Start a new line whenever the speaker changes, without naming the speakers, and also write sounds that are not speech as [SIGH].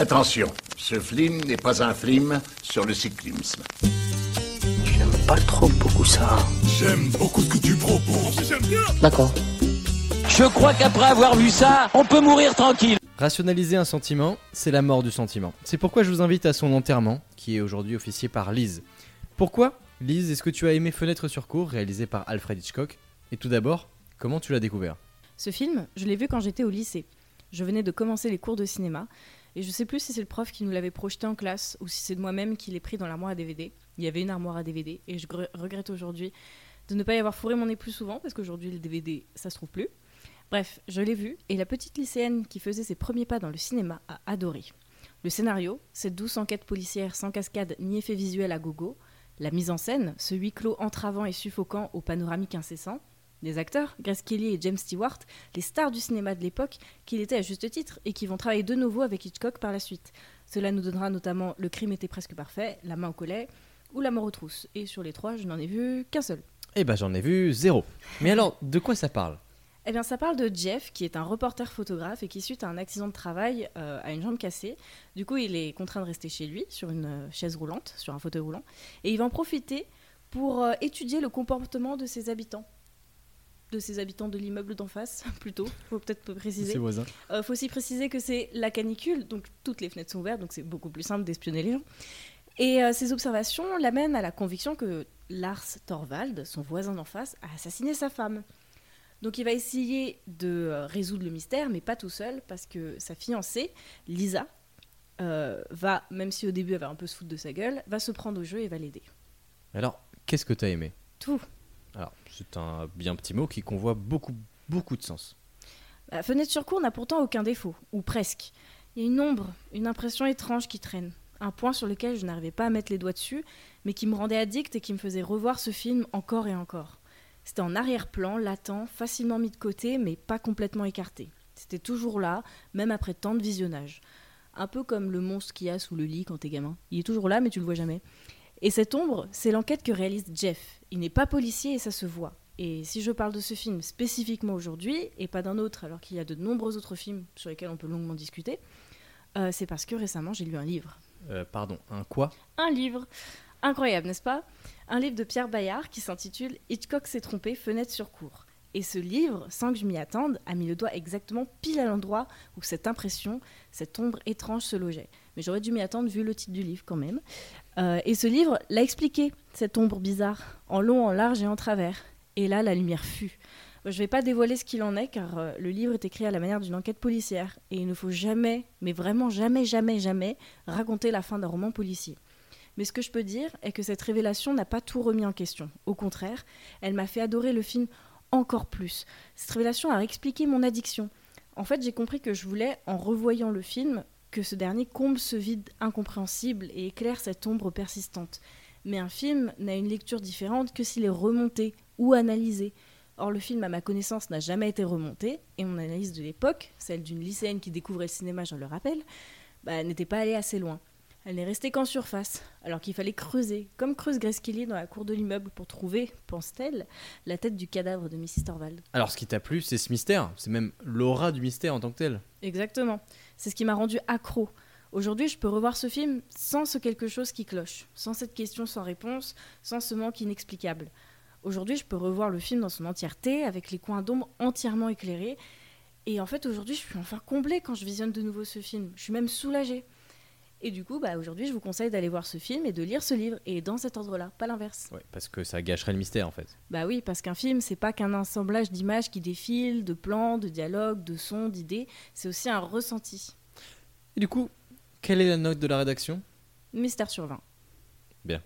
Attention, ce film n'est pas un film sur le cyclisme.
J'aime pas trop beaucoup ça.
J'aime beaucoup ce que tu proposes. J'aime bien.
D'accord.
Je crois qu'après avoir vu ça, on peut mourir tranquille.
Rationaliser un sentiment, c'est la mort du sentiment. C'est pourquoi je vous invite à son enterrement, qui est aujourd'hui officié par Lise. Pourquoi Lise, est-ce que tu as aimé Fenêtre sur cour, réalisé par Alfred Hitchcock Et tout d'abord, comment tu l'as découvert?
Ce film, je l'ai vu quand j'étais au lycée. Je venais de commencer les cours de cinéma, et je sais plus si c'est le prof qui nous l'avait projeté en classe, ou si c'est de moi-même qui l'ai pris dans l'armoire à DVD. Il y avait une armoire à DVD, et je gre- regrette aujourd'hui de ne pas y avoir fourré mon nez plus souvent, parce qu'aujourd'hui le DVD, ça se trouve plus. Bref, je l'ai vu, et la petite lycéenne qui faisait ses premiers pas dans le cinéma a adoré. Le scénario, cette douce enquête policière sans cascade ni effet visuel à gogo, la mise en scène, ce huis clos entravant et suffocant au panoramique incessant, les acteurs, Grace Kelly et James Stewart, les stars du cinéma de l'époque, qu'il était à juste titre et qui vont travailler de nouveau avec Hitchcock par la suite. Cela nous donnera notamment Le crime était presque parfait, La main au collet ou La mort aux trousses. Et sur les trois, je n'en ai vu qu'un seul.
Eh ben j'en ai vu zéro. Mais alors, de quoi ça parle?
Eh bien, ça parle de Jeff, qui est un reporter photographe et qui, suite à un accident de travail, euh, a une jambe cassée. Du coup, il est contraint de rester chez lui, sur une euh, chaise roulante, sur un fauteuil roulant. Et il va en profiter pour euh, étudier le comportement de ses habitants. De ses habitants de l'immeuble d'en face, [LAUGHS] plutôt. faut peut-être préciser.
Ses voisins.
Euh, faut aussi préciser que c'est la canicule, donc toutes les fenêtres sont ouvertes, donc c'est beaucoup plus simple d'espionner les gens. Et euh, ces observations l'amènent à la conviction que Lars Thorvald, son voisin d'en face, a assassiné sa femme. Donc il va essayer de euh, résoudre le mystère, mais pas tout seul, parce que sa fiancée, Lisa, euh, va, même si au début elle va un peu se foutre de sa gueule, va se prendre au jeu et va l'aider.
Alors, qu'est-ce que t'as aimé?
Tout.
Alors, c'est un bien petit mot qui convoit beaucoup, beaucoup de sens.
La fenêtre sur cour n'a pourtant aucun défaut, ou presque. Il y a une ombre, une impression étrange qui traîne. Un point sur lequel je n'arrivais pas à mettre les doigts dessus, mais qui me rendait addict et qui me faisait revoir ce film encore et encore. C'était en arrière-plan, latent, facilement mis de côté, mais pas complètement écarté. C'était toujours là, même après tant de visionnage. Un peu comme le monstre qu'il y a sous le lit quand t'es gamin. Il est toujours là, mais tu le vois jamais. Et cette ombre, c'est l'enquête que réalise Jeff. Il n'est pas policier et ça se voit. Et si je parle de ce film spécifiquement aujourd'hui, et pas d'un autre, alors qu'il y a de nombreux autres films sur lesquels on peut longuement discuter, euh, c'est parce que récemment j'ai lu un livre.
Euh, pardon, un quoi?
Un livre Incroyable, n'est-ce pas? Un livre de Pierre Bayard qui s'intitule Hitchcock s'est trompé, fenêtre sur cour. Et ce livre, sans que je m'y attende, a mis le doigt exactement pile à l'endroit où cette impression, cette ombre étrange se logeait. Mais j'aurais dû m'y attendre vu le titre du livre quand même. Euh, et ce livre l'a expliqué, cette ombre bizarre, en long, en large et en travers. Et là, la lumière fut. Je ne vais pas dévoiler ce qu'il en est, car euh, le livre est écrit à la manière d'une enquête policière. Et il ne faut jamais, mais vraiment jamais, jamais, jamais, raconter la fin d'un roman policier. Mais ce que je peux dire est que cette révélation n'a pas tout remis en question. Au contraire, elle m'a fait adorer le film encore plus. Cette révélation a expliqué mon addiction. En fait, j'ai compris que je voulais, en revoyant le film, que ce dernier comble ce vide incompréhensible et éclaire cette ombre persistante. Mais un film n'a une lecture différente que s'il est remonté ou analysé. Or, le film, à ma connaissance, n'a jamais été remonté, et mon analyse de l'époque, celle d'une lycéenne qui découvrait le cinéma, je le rappelle, bah, n'était pas allée assez loin. Elle n'est restée qu'en surface, alors qu'il fallait creuser, comme creuse Grace Kelly dans la cour de l'immeuble pour trouver, pense-t-elle, la tête du cadavre de Mrs. Thorvald.
Alors, ce qui t'a plu, c'est ce mystère. C'est même l'aura du mystère en tant que tel.
Exactement. C'est ce qui m'a rendu accro. Aujourd'hui, je peux revoir ce film sans ce quelque chose qui cloche, sans cette question sans réponse, sans ce manque inexplicable. Aujourd'hui, je peux revoir le film dans son entièreté, avec les coins d'ombre entièrement éclairés. Et en fait, aujourd'hui, je suis enfin comblée quand je visionne de nouveau ce film. Je suis même soulagée. Et du coup, bah, aujourd'hui, je vous conseille d'aller voir ce film et de lire ce livre, et dans cet ordre-là, pas l'inverse.
Ouais, parce que ça gâcherait le mystère en fait.
Bah oui, parce qu'un film, c'est pas qu'un assemblage d'images qui défilent, de plans, de dialogues, de sons, d'idées, c'est aussi un ressenti.
Et du coup, quelle est la note de la rédaction?
Mystère sur 20.
Bien.